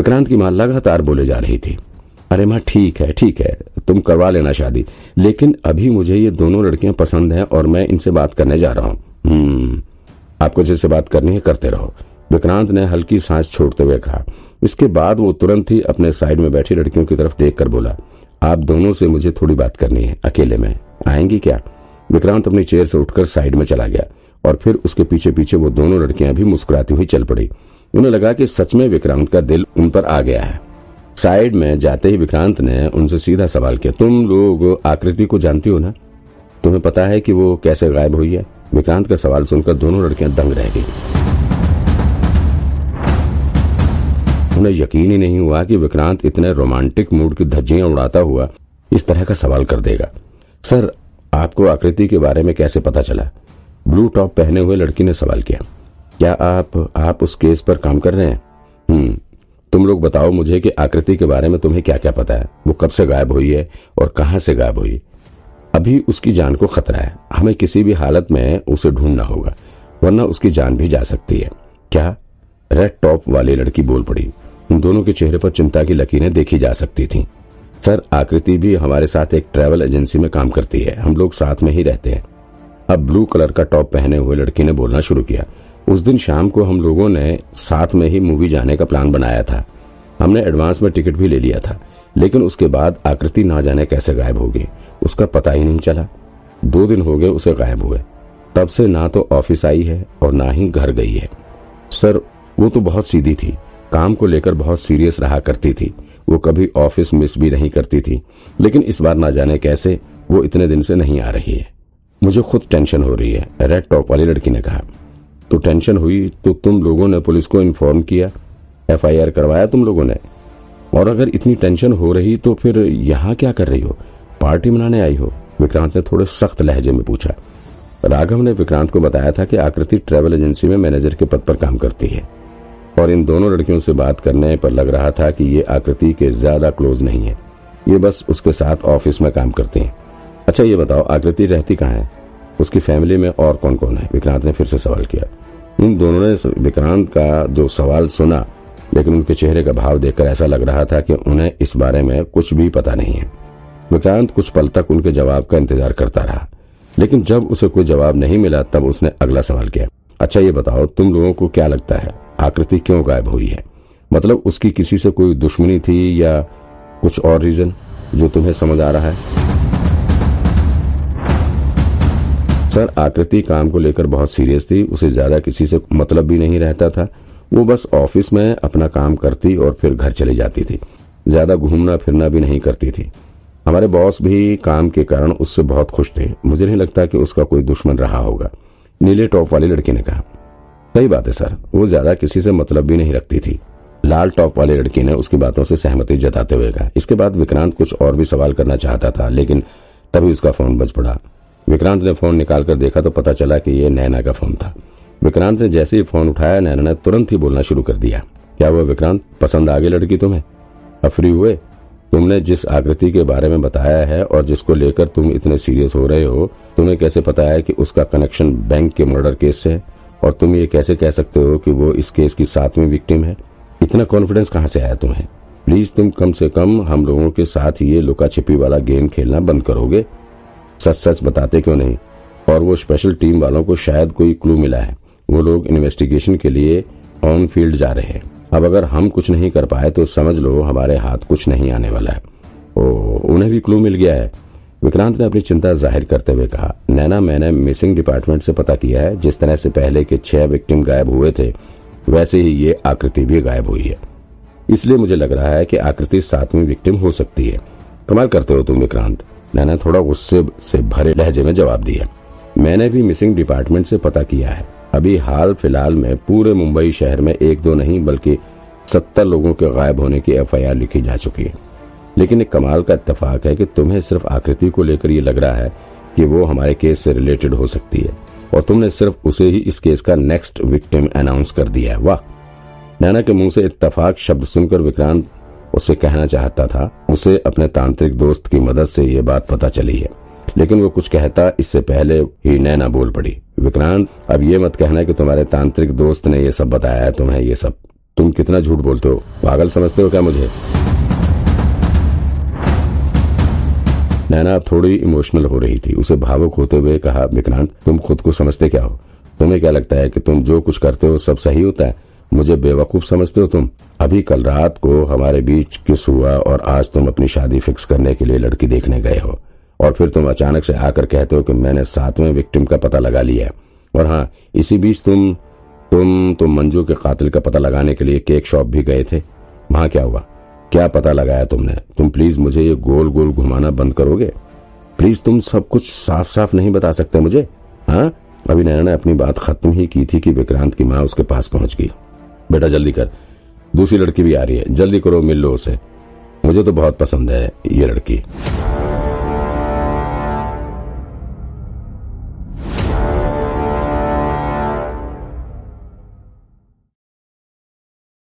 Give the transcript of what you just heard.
विक्रांत की माँ लगातार बोले जा रही थी, अरे माँ, ठीक है ठीक है, तुम करवा लेना शादी, लेकिन अभी मुझे ये दोनों लड़कियाँ पसंद हैं और मैं इनसे बात करने जा रहा हूँ। हम्म आपको जैसे बात करनी है करते रहो। विक्रांत ने हल्की सांस छोड़ते हुए कहा। इसके बाद वो तुरंत ही अपने साइड में बैठी लड़कियों की तरफ़ देखकर बोला, आप दोनों से मुझे थोड़ी बात करनी है, अकेले में। आएँगी क्या? विक्रांत अपनी चेयर से उठकर साइड में चला गया और फिर उसके पीछे पीछे वो दोनों लड़कियाँ भी मुस्कुराती हुई चल पड़ी। उन्हें लगा कि सच में विक्रांत का दिल उन पर आ गया है। साइड में जाते ही विक्रांत ने उनसे सीधा सवाल किया, तुम लोग आकृति को जानती हो ना? तुम्हें पता है कि वो कैसे गायब हुई है? विक्रांत का सवाल सुनकर दोनों लड़कियाँ दंग रह गई। उन्हें यकीन ही नहीं हुआ कि विक्रांत इतने रोमांटिक मूड की धज्जियाँ उड़ाता हुआ इस तरह का सवाल कर देगा। सर, आपको आकृति के बारे में कैसे पता चला? ब्लू टॉप पहने हुए लड़की ने सवाल किया। क्या आप आप उस केस पर काम कर रहे हैं? हम्म तुम लोग बताओ मुझे कि आकृति के बारे में तुम्हें क्या क्या पता है। वो कब से गायब हुई है और कहाँ से गायब हुई? अभी उसकी जान को खतरा है। हमें किसी भी हालत में उसे ढूंढना होगा, वरना उसकी जान भी जा सकती है। क्या? रेड टॉप वाली लड़की बोल पड़ी। उन दोनों के चेहरे पर चिंता की लकीरें देखी जा सकती थी। सर आकृति भी हमारे साथ एक ट्रैवल एजेंसी में काम करती है। हम लोग साथ में ही रहते हैं। अब ब्लू कलर का टॉप पहने हुए लड़की ने बोलना शुरू किया। उस दिन शाम को हम लोगों ने साथ में ही मूवी जाने का प्लान बनाया था। हमने एडवांस में टिकट भी ले लिया था, लेकिन उसके बाद आकृति ना जाने कैसे गायब हो गई उसका पता ही नहीं चला। दो दिन हो गए उसे गायब हुए। तब से ना तो ऑफ़िस आई है और ना ही घर गई है। सर, वो तो बहुत सीधी थी। काम को लेकर बहुत सीरियस रहा करती थी। वो कभी ऑफ़िस मिस भी नहीं करती थी। लेकिन इस बार ना जाने कैसे, वो इतने दिन से नहीं आ रही है। मुझे खुद टेंशन हो रही है, रेड टॉप वाली लड़की ने कहा। तो टेंशन हुई तो तुम लोगों ने पुलिस को इन्फॉर्म किया एफआईआर करवाया तुम लोगों ने। और अगर इतनी टेंशन हो रही तो फिर यहाँ क्या कर रही हो? पार्टी मनाने आई हो? विक्रांत ने थोड़े सख्त लहजे में पूछा। राघव ने विक्रांत को बताया था कि आकृति ट्रेवल एजेंसी में मैनेजर के पद पर काम करती है। और इन दोनों लड़कियों से बात करने पर लग रहा था कि ये आकृति के ज़्यादा क्लोज नहीं है। ये बस उसके साथ ऑफ़िस में काम करते हैं। अच्छा ये बताओ, आकृति रहती कहाँ है? उसकी फैमिली में और कौन कौन है? विक्रांत ने फिर से सवाल किया। उन दोनों ने विक्रांत का जो सवाल सुना, लेकिन उनके चेहरे का भाव देखकर ऐसा लग रहा था कि उन्हें इस बारे में कुछ भी पता नहीं है। विक्रांत कुछ पल तक उनके जवाब का इंतज़ार करता रहा, लेकिन जब उसे कोई जवाब नहीं मिला, तब उसने अगला सवाल किया अच्छा ये बताओ, तुम लोगों को क्या लगता है, आकृति क्यों गायब हुई है? मतलब उसकी किसी से कोई दुश्मनी थी या कुछ और रीजन जो तुम्हें समझ आ रहा है? सर, आकृति काम को लेकर बहुत सीरियस थी, उसे ज़्यादा किसी से मतलब भी नहीं रहता था। वो बस ऑफ़िस में अपना काम करती और फिर घर चली जाती थी। ज़्यादा घूमना फिरना भी नहीं करती थी। हमारे बॉस भी काम के कारण उससे बहुत खुश थे। मुझे नहीं लगता कि उसका कोई दुश्मन रहा होगा। नीले टॉप वाली लड़की ने कहा, सही बात है सर, वो ज़्यादा किसी से मतलब भी नहीं रखती थी। लाल टॉप वाली लड़की ने उसकी बातों से सहमति जताते हुए कहा। इसके बाद विक्रांत कुछ और भी सवाल करना चाहता था, लेकिन तभी उसका फ़ोन बज पड़ा। विक्रांत ने फ़ोन निकालकर देखा तो पता चला कि ये नैना का फ़ोन था। विक्रांत ने जैसे ही फ़ोन उठाया, नैना ने तुरंत ही बोलना शुरू कर दिया। क्या हुआ विक्रांत? पसंद आ गई लड़की तुम्हें? अब फ्री हुए? तुमने जिस आकृति के बारे में बताया है और जिसको लेकर तुम इतने सीरियस हो रहे हो, तुम्हें कैसे पता है कि उसका कनेक्शन बैंक के मर्डर केस से है? और तुम ये कैसे कह सकते हो कि वो इस केस की सातवीं विक्टिम है? इतना कॉन्फिडेंस कहाँ से आया तुम्हें? प्लीज़ तुम कम से कम हम लोगों के साथ ये लुका छिपी वाला गेम खेलना बंद करोगे। सच सच बताते क्यों नहीं? और वो स्पेशल टीम वालों को शायद कोई क्लू मिला है। वो लोग इन्वेस्टिगेशन के लिए ऑन फ़ील्ड जा रहे हैं। अब अगर हम कुछ नहीं कर पाए तो समझ लो हमारे हाथ कुछ नहीं आने वाला है। ओ, उन्हें भी क्लू मिल गया है। विक्रांत ने अपनी चिंता ज़ाहिर करते हुए कहा, नैना, मैंने मिसिंग डिपार्टमेंट से पता किया है, जिस तरह से पहले के छह विक्टिम गायब हुए थे, वैसे ही ये आकृति भी गायब हुई है। इसलिए मुझे लग रहा है कि आकृति सातवीं विक्टिम हो सकती है। कमाल करते हो तुम विक्रांत। नैना थोड़ा गुस्से से भरे लहजे में जवाब दिया। मैंने भी मिसिंग डिपार्टमेंट से पता किया है। अभी हाल फ़िलहाल में पूरे मुंबई शहर में एक दो नहीं, बल्कि सत्तर लोगों के गायब होने की एफआईआर लिखी जा चुकी है। लेकिन एक कमाल का इतफाक है कि तुम्हें सिर्फ़ आकृति को लेकर ये लग रहा है कि वो हमारे केस से रिलेटेड हो सकती है। और तुमने सिर्फ़ उसे ही इस केस का नेक्स्ट विक्टिम अनाउंस कर दिया है। वाह! नैना के मुँह से इतफाक शब्द सुनकर विक्रांत उसे कहना चाहता था, उसे अपने तांत्रिक दोस्त की मदद से ये बात पता चली है। लेकिन वो कुछ कहता, इससे पहले ही नैना बोल पड़ी, विक्रांत, अब ये मत कहना कि तुम्हारे तांत्रिक दोस्त ने ये सब बताया है, तुम्हें ये सब। तुम कितना झूठ बोलते हो? पागल समझते हो क्या मुझे? नैना अब थोड़ी इमोशनल हो रही थी। उसे भावुक होते हुए कहा, विक्रांत, तुम खुद को समझते क्या हो? तुम्हें क्या लगता है कि तुम जो कुछ करते हो सब सही होता है? मुझे बेवकूफ़ समझते हो तुम। अभी कल रात को हमारे बीच किस हुआ और आज तुम अपनी शादी फिक्स करने के लिए लड़की देखने गए हो। और फिर तुम अचानक से आकर कहते हो कि मैंने सातवें विक्टिम का पता लगा लिया है। और हाँ इसी बीच तुम तुम तुम मंजू के कातिल का पता लगाने के लिए केक शॉप भी गए थे। वहाँ क्या हुआ? क्या पता लगाया तुमने? तुम प्लीज़ मुझे ये गोल गोल घुमाना बंद करोगे? प्लीज़ तुम सब कुछ साफ़ साफ़ नहीं बता सकते मुझे। हाँ? अभी नैना ने अपनी बात खत्म ही की थी कि विक्रांत की माँ उसके पास पहुँच गई। बेटा जल्दी कर। दूसरी लड़की भी आ रही है। जल्दी करो, मिल लो उसे। मुझे तो बहुत पसंद है ये लड़की।